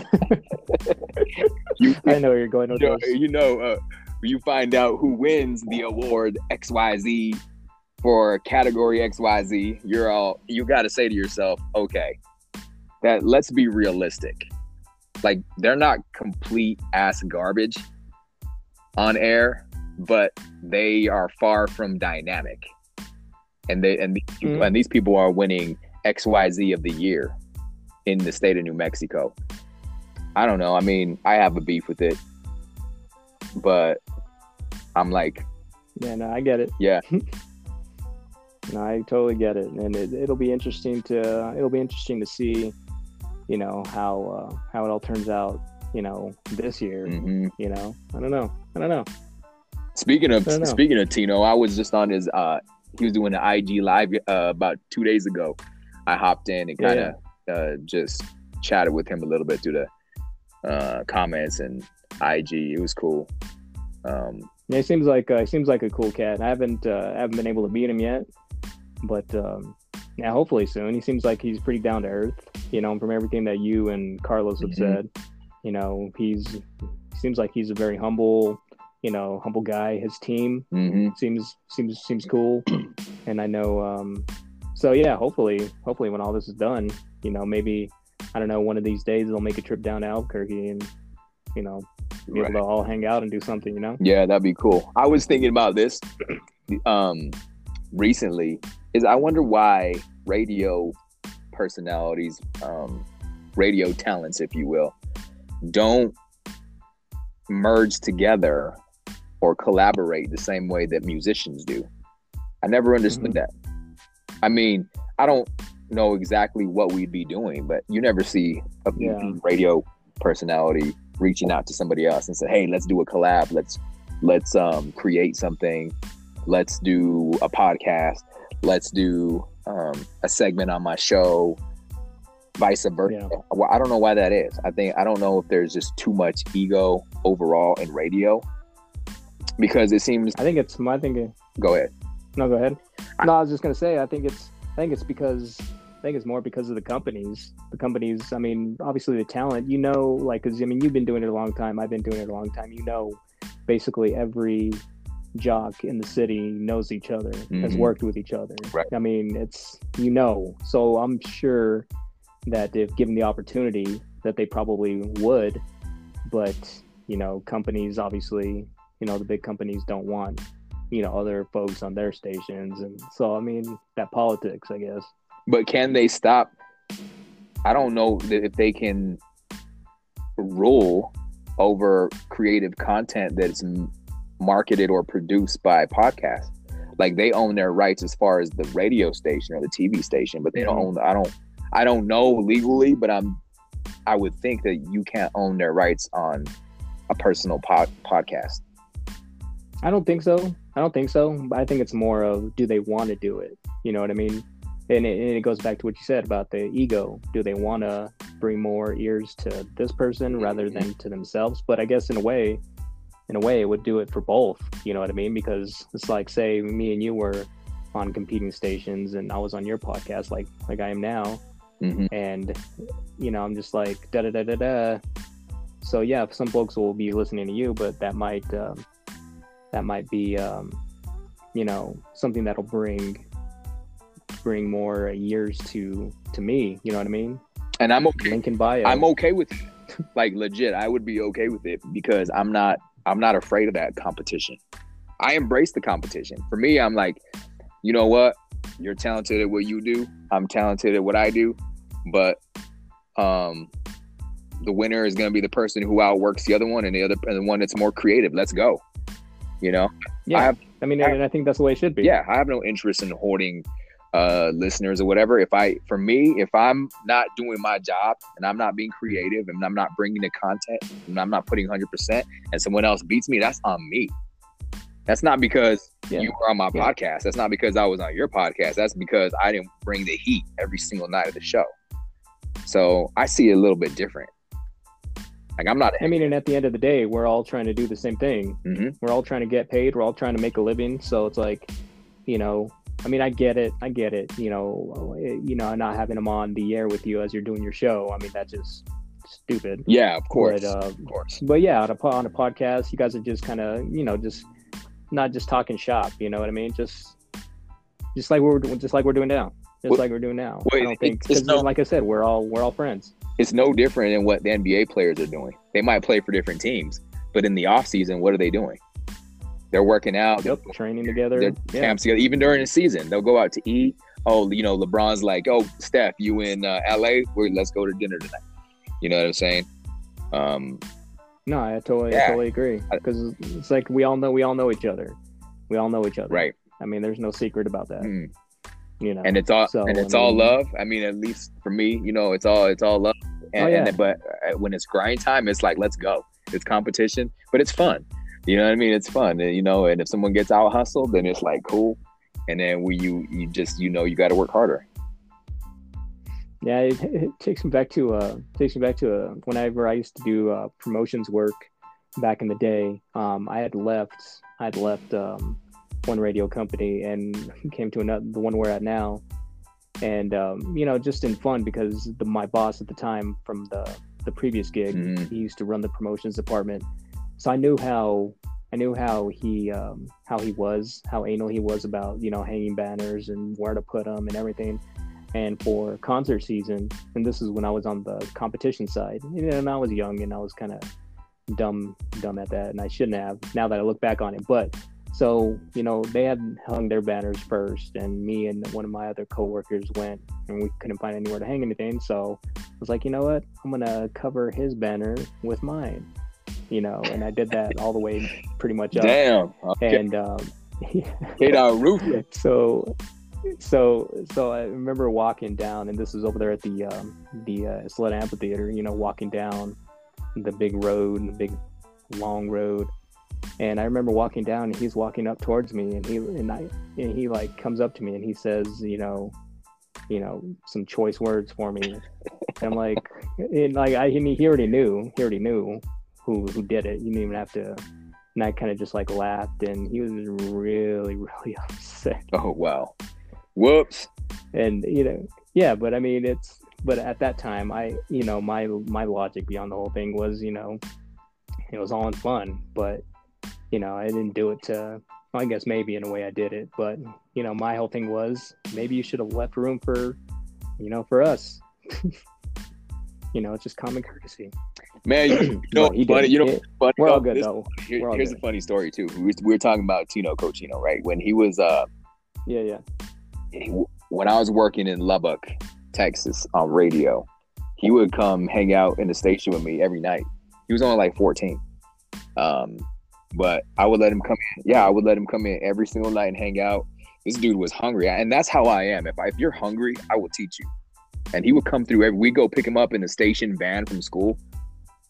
you, I know you're going with you know, this. you know uh, you find out who wins the award X Y Z for category X Y Z. You're all you got to say to yourself, okay, that let's be realistic. Like they're not complete ass garbage on air, but they are far from dynamic. And they and Mhm. and these people are winning XYZ of the year in the state of New Mexico. I don't know. I mean, I have a beef with it. But I'm like, Yeah, no, I get it. yeah, [LAUGHS] No, I totally get it, and it, it'll be interesting to it'll be interesting to see, you know, how uh, how it all turns out, you know, this year. hmm You know, I don't know, I don't know. Speaking of speaking of Tino, I was just on his uh he was doing an IG live uh, about two days ago. I hopped in and kind of uh, just chatted with him a little bit through the uh, comments and IG. It was cool. Um, Yeah, he seems like uh, he seems like a cool cat. I haven't uh, haven't been able to meet him yet, but um, yeah, hopefully soon. He seems like he's pretty down to earth. You know, from everything that you and Carlos have Mhm. said, you know, he's he seems like he's a very humble, you know, humble guy. His team mhm. seems seems seems cool, and I know. Um, so yeah, hopefully, hopefully when all this is done, you know, maybe I don't know, one of these days they'll make a trip down to Albuquerque and you know be able to all hang out and do something, you know? Yeah, that'd be cool. I was thinking about this [CLEARS THROAT] um recently is I wonder why radio personalities, um, radio talents, if you will, don't merge together or collaborate the same way that musicians do. I never understood mm-hmm. that. I mean, I don't know exactly what we'd be doing, but you never see a yeah. radio personality reaching out to somebody else and say, "Hey, let's do a collab. Let's let's um, create something. Let's do a podcast. Let's do um, a segment on my show." Vice versa. Yeah. Well, I don't know why that is. I think I don't know if there's just too much ego overall in radio because it seems. I think it's my thinking. Go ahead. No, go ahead. No, I was just gonna say. I think it's. I think it's because I think it's more because of the companies. The companies, I mean, obviously the talent, you know, like, because I mean, you've been doing it a long time. I've been doing it a long time. You know, basically every jock in the city knows each other, mm-hmm. has worked with each other. Right. I mean, it's, you know, so I'm sure that if given the opportunity, that they probably would. But, you know, companies obviously, you know, the big companies don't want, you know, other folks on their stations. And so, I mean, that politics, I guess. But can they stop? I don't know if they can rule over creative content that's marketed or produced by podcasts. Like they own their rights as far as the radio station or the TV station, but they don't mm-hmm. own. I don't. I don't know legally, but I'm. I would think that you can't own their rights on a personal pod, podcast. I don't think so. I don't think so. But I think it's more of do they want to do it? You know what I mean? And it, and it goes back to what you said about the ego. Do they want to bring more ears to this person rather than to themselves? But I guess in a way, in a way, it would do it for both. You know what I mean? Because it's like, say, me and you were on competing stations, and I was on your podcast, like like I am now, mm-hmm. and you know, I'm just like da da da da da. So yeah, some folks will be listening to you, but that might um, that might be um, you know something that'll bring bring more years to to me. You know what I mean? And I'm okay. Lincoln bio. I'm okay with it. like legit. I would be okay with it because I'm not I'm not afraid of that competition. I embrace the competition. For me, I'm like, you know what? You're talented at what you do. I'm talented at what I do. But um the winner is going to be the person who outworks the other one and the other and the one that's more creative. Let's go. You know? Yeah. I, have, I mean, I, and I think that's the way it should be. Yeah. I have no interest in hoarding uh, listeners or whatever. If I, for me, if I'm not doing my job and I'm not being creative and I'm not bringing the content and I'm not putting 100% and someone else beats me, that's on me. That's not because yeah. you were on my yeah. podcast. That's not because I was on your podcast. That's because I didn't bring the heat every single night of the show. So I see it a little bit different. Like I'm not. I mean, and at the end of the day, we're all trying to do the same thing. Mm-hmm. We're all trying to get paid. We're all trying to make a living. So it's like, you know, I mean, I get it. I get it. You know, you know, not having them on the air with you as you're doing your show. I mean, that's just stupid. Yeah, of course. But, uh, of course. But yeah, on a, on a podcast, you guys are just kind of, you know, just not just talking shop. You know what I mean? Just, just like we're just like we're doing now. Just well, like we're doing now. Well, I don't think because, no, like I said, we're all we're all friends. It's no different than what the NBA players are doing. They might play for different teams, but in the off season, what are they doing? They're working out. Yep, training together. They're yeah. camps together. Even during the season, they'll go out to eat. Oh, you know, LeBron's like, oh, Steph, you in uh, LA? We're, let's go to dinner tonight. You know what I'm saying? Um, no, I totally, yeah. I totally agree. Because it's like we all know, we all know each other. We all know each other. Right. I mean, there's no secret about that. Mm. You know, and it's all so, and it's I mean, all love. I mean, at least for me, you know, it's all it's all love. And, oh, yeah. and but uh, when it's grind time, it's like let's go. It's competition, but it's fun. You know what I mean? It's fun, and, you know. And if someone gets out hustled, then it's like cool. And then we you you just you know you got to work harder. Yeah, it, it, takes me back to uh takes me back to uh, whenever I used to do uh, promotions work back in the day. Um, I had left I had left um, one radio company and [LAUGHS] came to another the one we're at now, and um, you know just in fun because the, my boss at the time from the the previous gig mm-hmm. he used to run the promotions department so I knew how I knew how he um, how he was, how anal he was about you know hanging banners and where to put them and everything. And for concert season, and this is when I was on the competition side, and I was young and I was kind of dumb dumb at that, and I shouldn't have. Now that I look back on it, but so you know they had hung their banners first, and me and one of my other coworkers went, and we couldn't find anywhere to hang anything. So I was like, you know what, I'm gonna cover his banner with mine, you know, and I did that all the way pretty much up. Damn. Okay. And um, [LAUGHS] hit our roof. So so so I remember walking down, and this was over there at the um, the uh, Isleta Amphitheater. You know, walking down the big road, the big long road, and I remember walking down, and he's walking up towards me, and he and I and he like comes up to me, and he says, you know, you know, some choice words for me. And I'm like, and like I mean, he already knew, he already knew who who did it. You didn't even have to. And I kind of just like laughed, and he was really, [LAUGHS] really upset. Oh wow. Whoops. And you know, yeah, but I mean, it's but at that time, I you know my my logic beyond the whole thing was you know it was all in fun, but you know I didn't do it to. Well, I guess maybe in a way I did it, but you know my whole thing was maybe you should have left room for you know for us. [LAUGHS] you know, it's just common courtesy. Man, you [CLEARS THROAT] know, no, funny, you know, funny, we're all good this, though. Here, all here's good. a funny story too. We were, we were talking about Tino Cochino, right? When he was, uh, yeah, yeah, when I was working in Lubbock, Texas on radio, he would come hang out in the station with me every night. He was only like 14. Um, but I would let him come in. Yeah, I would let him come in every single night and hang out. This dude was hungry. And that's how I am. If, I, if you're hungry, I will teach you. And he would come through every, we go pick him up in the station van from school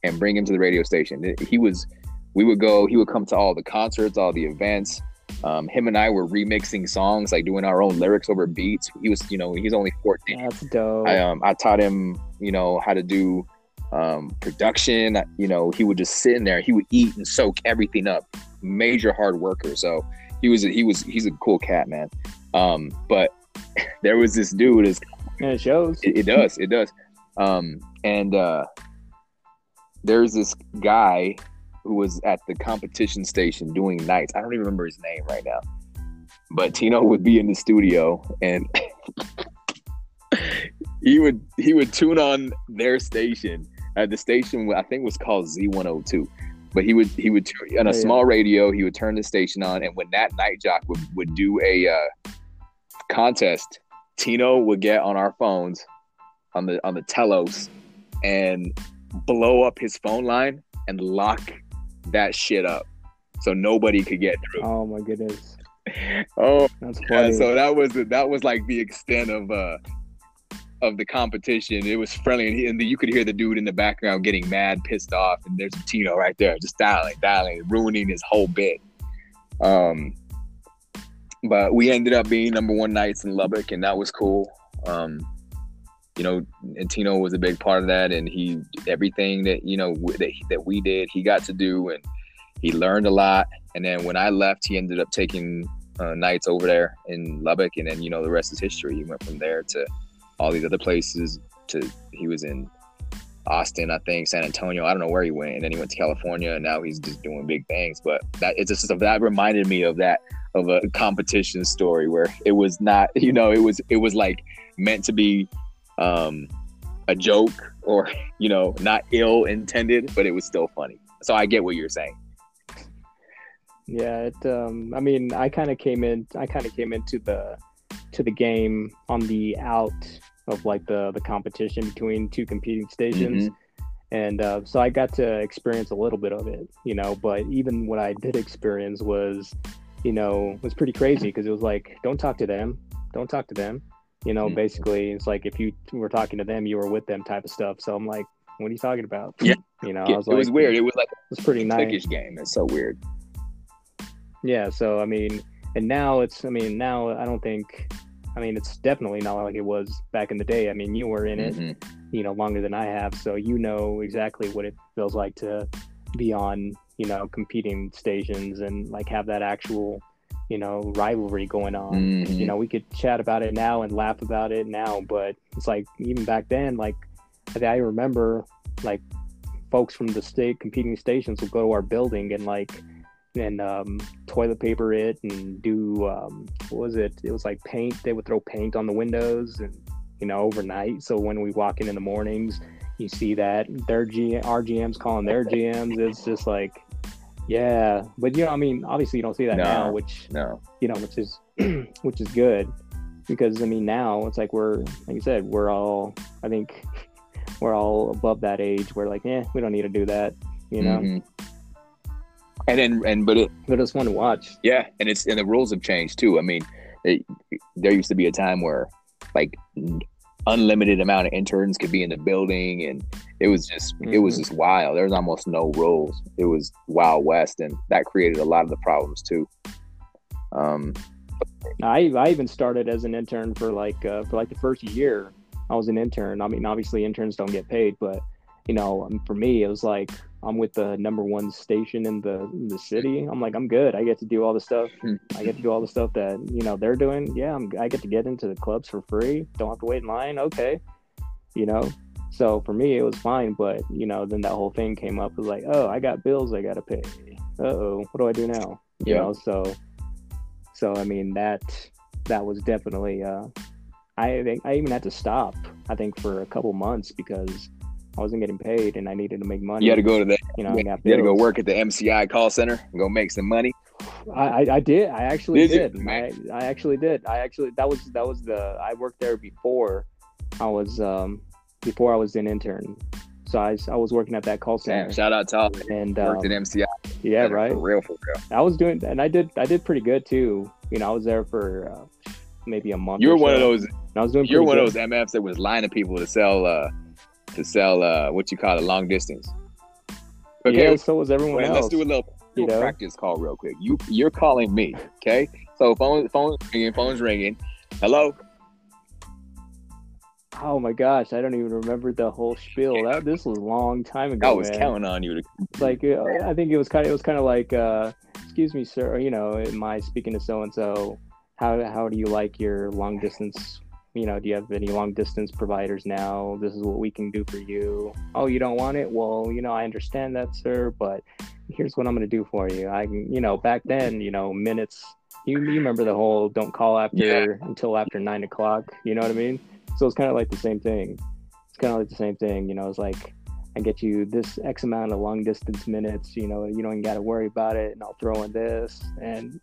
and bring him to the radio station. He was, we would go, he would come to all the concerts, all the events. Um, him and I were remixing songs, like doing our own lyrics over beats. He was, you know, he's only 14. That's dope. I, um, I taught him, you know, how to do um, production. You know, he would just sit in there. He would eat and soak everything up. Major hard worker. So he was, he was, he's a cool cat, man. Um, but [LAUGHS] there was this dude. Is it shows. It, it does. It does. Um, and uh, there's this guy who was at the competition station doing nights. I don't even remember his name right now. But Tino would be in the studio and [LAUGHS] he would he would tune on their station. at the station I think was called Z102. But he would he would on a oh, small radio, he would turn the station on and when that night jock would, would do a uh, contest, Tino would get on our phones on the on the telos and blow up his phone line and lock that shit up so nobody could get through. Oh my goodness. oh, that's funny. Yeah, so that was that was like the extent of uh of the competition. It was friendly, and, he, and the, you could hear the dude in the background getting mad, pissed off, and there's Tino right there, just dialing, dialing, ruining his whole bit. Um, but we ended up being number one nights in Lubbock, and that was cool. Um, you know, and Tino was a big part of that, and he everything that you know that that we did, he got to do, and he learned a lot. And then when I left, he ended up taking uh, nights over there in Lubbock, and then you know the rest is history. He went from there to all these other places. To he was in Austin, I think, San Antonio. I don't know where he went, and then he went to California, and now he's just doing big things. But that it's just that reminded me of that of a competition story where it was not, you know, it was it was like meant to be um, a joke or [LAUGHS] you know not ill intended, but it was still funny. So I get what you're saying. Yeah, it. Um, I mean, I kind of came in. I kind of came into the to the game on the out of like the the competition between two competing stations. Mm-hmm. And uh, so I got to experience a little bit of it, you know. But even what I did experience was, you know, was pretty crazy because it was like, don't talk to them, don't talk to them you know, mm-hmm. basically, it's like if you were talking to them, you were with them type of stuff. So I'm like, what are you talking about? Yeah. You know, yeah, I was it like, was weird. It was like it was pretty nice. game. It's so weird. Yeah. So I mean, and now it's. I mean, now I don't think. I mean, it's definitely not like it was back in the day. I mean, you were in it, mm-hmm. you know, longer than I have, so you know exactly what it feels like to be on, you know, competing stations and like have that actual you know rivalry going on mm-hmm. you know we could chat about it now and laugh about it now but it's like even back then like i remember like folks from the state competing stations would go to our building and like and um, toilet paper it and do um, what was it it was like paint they would throw paint on the windows and you know overnight so when we walk in in the mornings you see that their G our GMs calling their GMs. It's just like, yeah, but you know, I mean, obviously you don't see that No. now, which No. you know, which is [CLEARS THROAT] which is good because I mean now it's like we're like you said we're all I think [LAUGHS] we're all above that age. We're like, yeah, we don't need to do that, you know. Mhm. And then and but it But it's fun to watch. yeah, and it's and the rules have changed too. I mean, it, there used to be a time where like unlimited amount of interns could be in the building and it was just it was Mhm. just wild. There was almost no rules. It was wild west and that created a lot of the problems too. Um I I even started as an intern for like uh, for like the first year. I was an intern. I mean, obviously interns don't get paid, but you know, um, for me, it was like I'm with the number one station in the in the city. I'm like, I'm good. I get to do all the stuff. Hmm. I get to do all the stuff that you know they're doing. Yeah, I'm, I get to get into the clubs for free. Don't have to wait in line. Okay, you know. So for me, it was fine. But you know, then that whole thing came up. It was like, oh, I got bills I got to pay. Uh oh, what do I do now? You Yeah. know, so so I mean that that was definitely uh I think I even had to stop I think for a couple months because I wasn't getting paid and I needed to make money. you had to go to the you know, you had to go work at the MCI call center and go make some money. I, I, I did. I actually Did did. I, I actually did. I actually that was that was the I worked there before I was um before I was an intern. So I, I was working at that call center Damn, shout out to all and worked um, at MCI. yeah, For right. real, for real. I was doing and I did I did pretty good too. You know, I was there for uh, maybe a month. You're or one of those I was doing You're one good. of those MFs that was lining people to sell uh to sell uh what you call it long distance. Okay, yeah, so was everyone wait, else. let's do a little, you know? practice call real quick. You you're calling me, okay? So phone phone ringing, phone's ringing. Hello. Oh my gosh, I don't even remember the whole spiel. That this was a long time ago. I was man. counting on you to. Like uh, I think it was kind of it was kind of like, uh, excuse me, sir. You know, am I speaking to so and so? How how do you like your long distance? You know, do you have any long distance providers now? This is what we can do for you. Oh, you don't want it? Well, you know, I understand that, sir, but here's what I'm going to do for you. I can, you know, back then, you know, minutes. You, you remember the whole don't call after Yeah. until after nine o'clock. You know what I mean? So it's kind of like the same thing. It's kind of like the same thing. You know, it's like I get you this X amount of long distance minutes. You know, you don't even got to worry about it, and I'll throw in this. And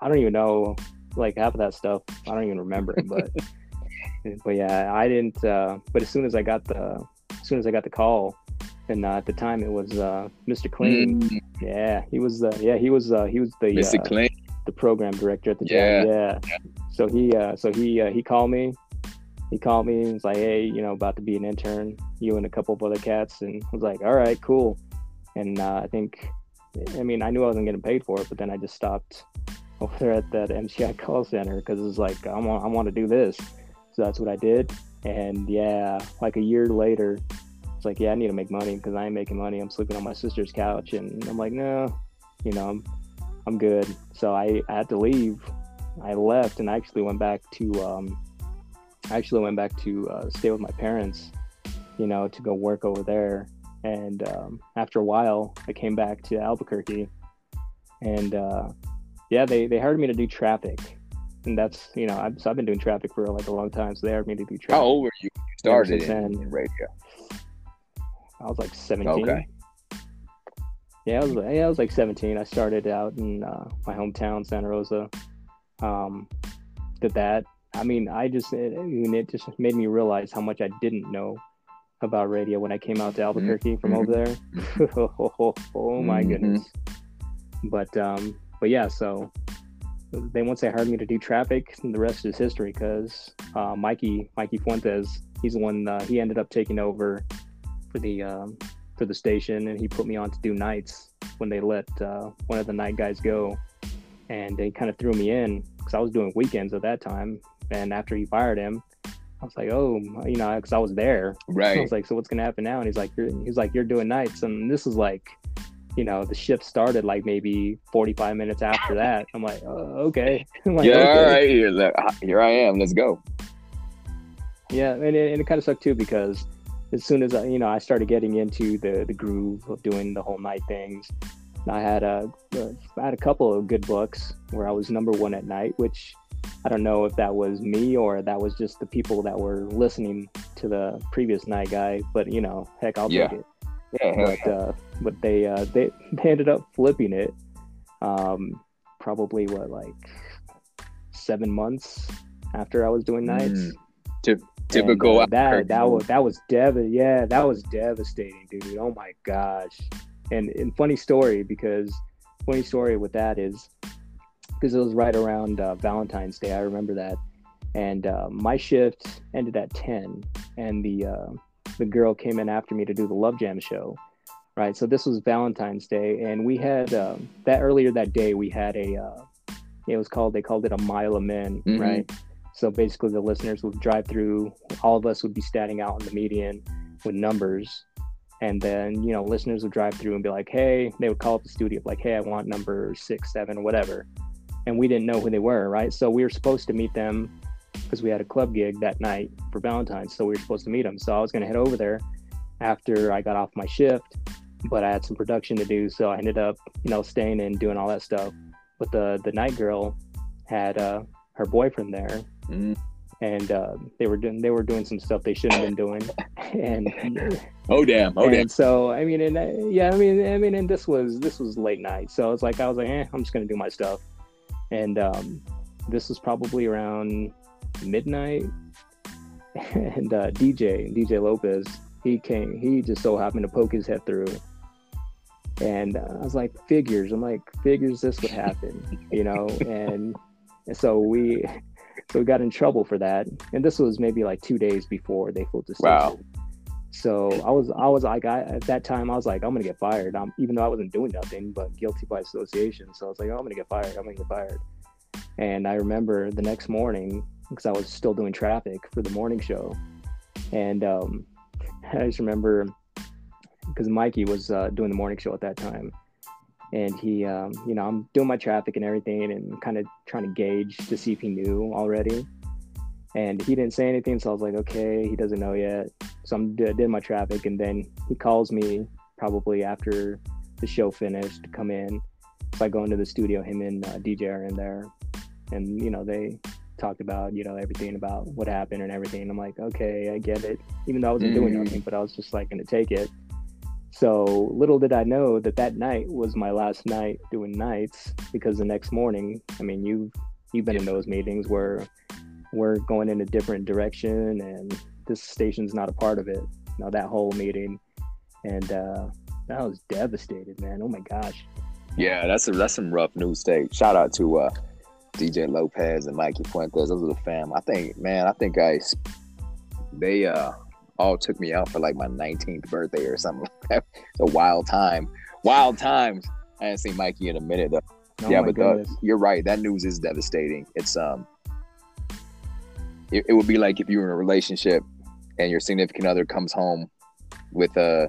I don't even know like half of that stuff. I don't even remember it, but [LAUGHS] but yeah, I didn't. Uh, but as soon as I got the as soon as I got the call, and uh, at the time it was uh, Mr. Clean. Mm, Yeah, he was. Uh, yeah, he was. Uh, he was the Mr. uh, Clint. the program director at the Yeah. time. Yeah. So he uh, so he uh, he called me. He called me and was like, "Hey, you know, about to be an intern, you and a couple of other cats." And I was like, "All right, cool." And uh, I think, I mean, I knew I wasn't getting paid for it, but then I just stopped over there at that MCI [LAUGHS] call center because it was like, I want, I want to do this. So that's what I did. And yeah, like a year later, it's like, yeah, I need to make money because I ain't making money. I'm sleeping on my sister's couch, and I'm like, no, you know, I'm, I'm good. So I, I had to leave. I left and I actually went back to, um, I actually went back to uh, stay with my parents, you know, to go work over there. And um, after a while, I came back to Albuquerque, and uh, yeah, they they hired me to do traffic, and that's you know, I've, so I've been doing traffic for like a long time, so they hired me to do traffic. How old were you? you Started in, in radio. I was like 17. Okay. Yeah, I was yeah, I was like 17. I started out in uh, my hometown, Santa Rosa. Um, did that. I mean, I just it, I mean, it just made me realize how much I didn't know about radio when I came out to Albuquerque from over there. [LAUGHS] oh my Mhm. goodness. But um, but yeah, so they once they hired me to do traffic, and the rest is history. Because uh, Mikey Mikey Fuentes, he's the one. Uh, he ended up taking over for the um, for the station, and he put me on to do nights when they let uh, one of the night guys go, and they kind of threw me in because I was doing weekends at that time. And after he fired him, I was like, oh, you know, because I was there. Right. I was like, so what's gonna happen now? And he's like, you're, he's like, you're doing nights, and this is like, you know, the shift started like maybe 45 minutes after that. I'm like, oh, okay. [LAUGHS] I'm like, yeah, okay. all right. Here, here I am. Let's go. Yeah, and it, and it kind of sucked too because as soon as I, you know, I started getting into the the groove of doing the whole night things, I had a I had a couple of good books where I was number one at night, which I don't know if that was me or that was just the people that were listening to the previous night guy. But you know, heck, I'll Yeah. take it. Yeah, But uh, but they uh, they they ended up flipping it. Um, probably what like seven months after I was doing nights. Mm, Typ- typical. And, uh, that that was that was dev yeah that was devastating dude oh my gosh and and funny story because funny story with that is because it was right around uh, valentine's day i remember that and uh, my shift ended at 10 and the uh, the girl came in after me to do the love jam show right so this was valentine's day and we had um, that earlier that day we had a uh, it was called they called it a mile of men Mhm. right so basically, the listeners would drive through. All of us would be standing out in the median with numbers, and then you know, listeners would drive through and be like, "Hey," they would call up the studio, like, "Hey, I want number six, seven, whatever," and we didn't know who they were, right? So we were supposed to meet them because we had a club gig that night for Valentine's, so we were supposed to meet them. So I was gonna head over there after I got off my shift, but I had some production to do, so I ended up, you know, staying and doing all that stuff. But the the night girl had uh, her boyfriend there, Mm. and uh, they were doing they were doing some stuff they shouldn't have been doing, [LAUGHS] and Oh damn! Oh damn! so I mean, and uh, yeah, I mean, I mean, and this was this was late night, so it's like I was like, eh, I'm just gonna do my stuff, and um, this was probably around midnight, [LAUGHS] and uh, DJ DJ Lopez he came, he just so happened to poke his head through. And uh, I was like, figures. I'm like, figures this would happen, you know? And, [LAUGHS] and so we, [LAUGHS] so we got in trouble for that. And this was maybe like two days before they flipped the station. Wow. So I was, I was like, I, at that time, I was like, I'm gonna get fired. I'm, even though I wasn't doing nothing, but guilty by association. So I was like, oh, I'm gonna get fired. I'm gonna get fired. And I remember the next morning because I was still doing traffic for the morning show, and um, [LAUGHS] I just remember because Mikey was uh, doing the morning show at that time, and he, um, you know, I'm doing my traffic and everything, and kind of trying to gauge to see if he knew already. And he didn't say anything, so I was like, okay, he doesn't know yet. So I'm I did my traffic, and then he calls me probably after the show finished to come in. So I go into the studio, him and uh, DJ are in there, and you know they talked about you know everything about what happened and everything. I'm like, okay, I get it. Even though I wasn't doing Mm. nothing, but I was just like gonna take it. So little did I know that that night was my last night doing nights because the next morning, I mean, you you've been in those meetings where we're going in a different direction and this station's not a part of it. You know, that whole meeting. And uh I was devastated, man. Oh my gosh. Yeah, that's a, that's some rough news. State. Shout out to uh, DJ Lopez and Mikey Fuentes. Those are the fam. I think, man, I think I they uh all took me out for like my 19th birthday or something. [LAUGHS] it's a wild time. Wild times. I haven't seen Mikey in a minute though. Oh yeah, but the, you're right. That news is devastating. It's um, it, it would be like if you were in a relationship and your significant other comes home with a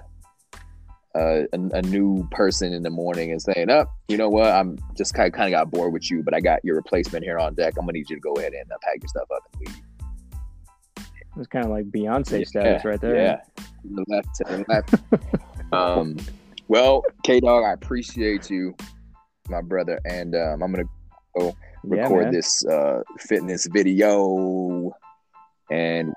a, a, a new person in the morning and saying, "Up, you know what? I'm just kind of, kind of got bored with you, but I got your replacement here on deck. I'm gonna need you to go ahead and uh, pack your stuff up and leave." It's kind of like Beyonce status right there. Yeah, the left to the left. [LAUGHS] um, well, K Dog, I appreciate you, my brother, and um, I'm gonna Yeah, record man. this uh, fitness video, and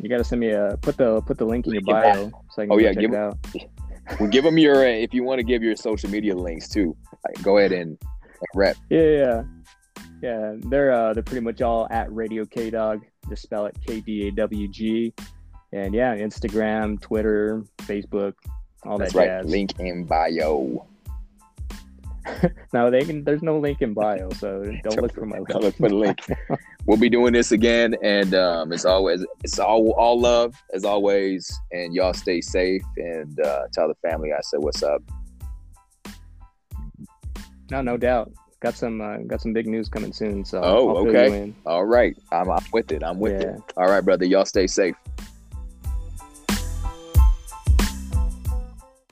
You got to send me a put the put the link in your bio. so I can Oh, yeah, check give it out. [LAUGHS] we'll give them your if you want to give your social media links too. like, go ahead and rep. Yeah, yeah, yeah. Yeah, they're uh, they're pretty much all at Radio K Dog. Just spell it K D A W G. And yeah, Instagram, Twitter, Facebook, all That's that right. jazz. Link in bio. [LAUGHS] No, they can. There's no link in bio, so don't look for my Don't look for the link. [LAUGHS] we'll be doing this again, and um, it's always it's all all love as always, and y'all stay safe and uh, tell the family I said what's up. No, no doubt. Got some uh, got some big news coming soon. So Oh, I'll okay. All right, I'm, I'm with it. I'm with Yeah. it. All right, brother. Y'all stay safe.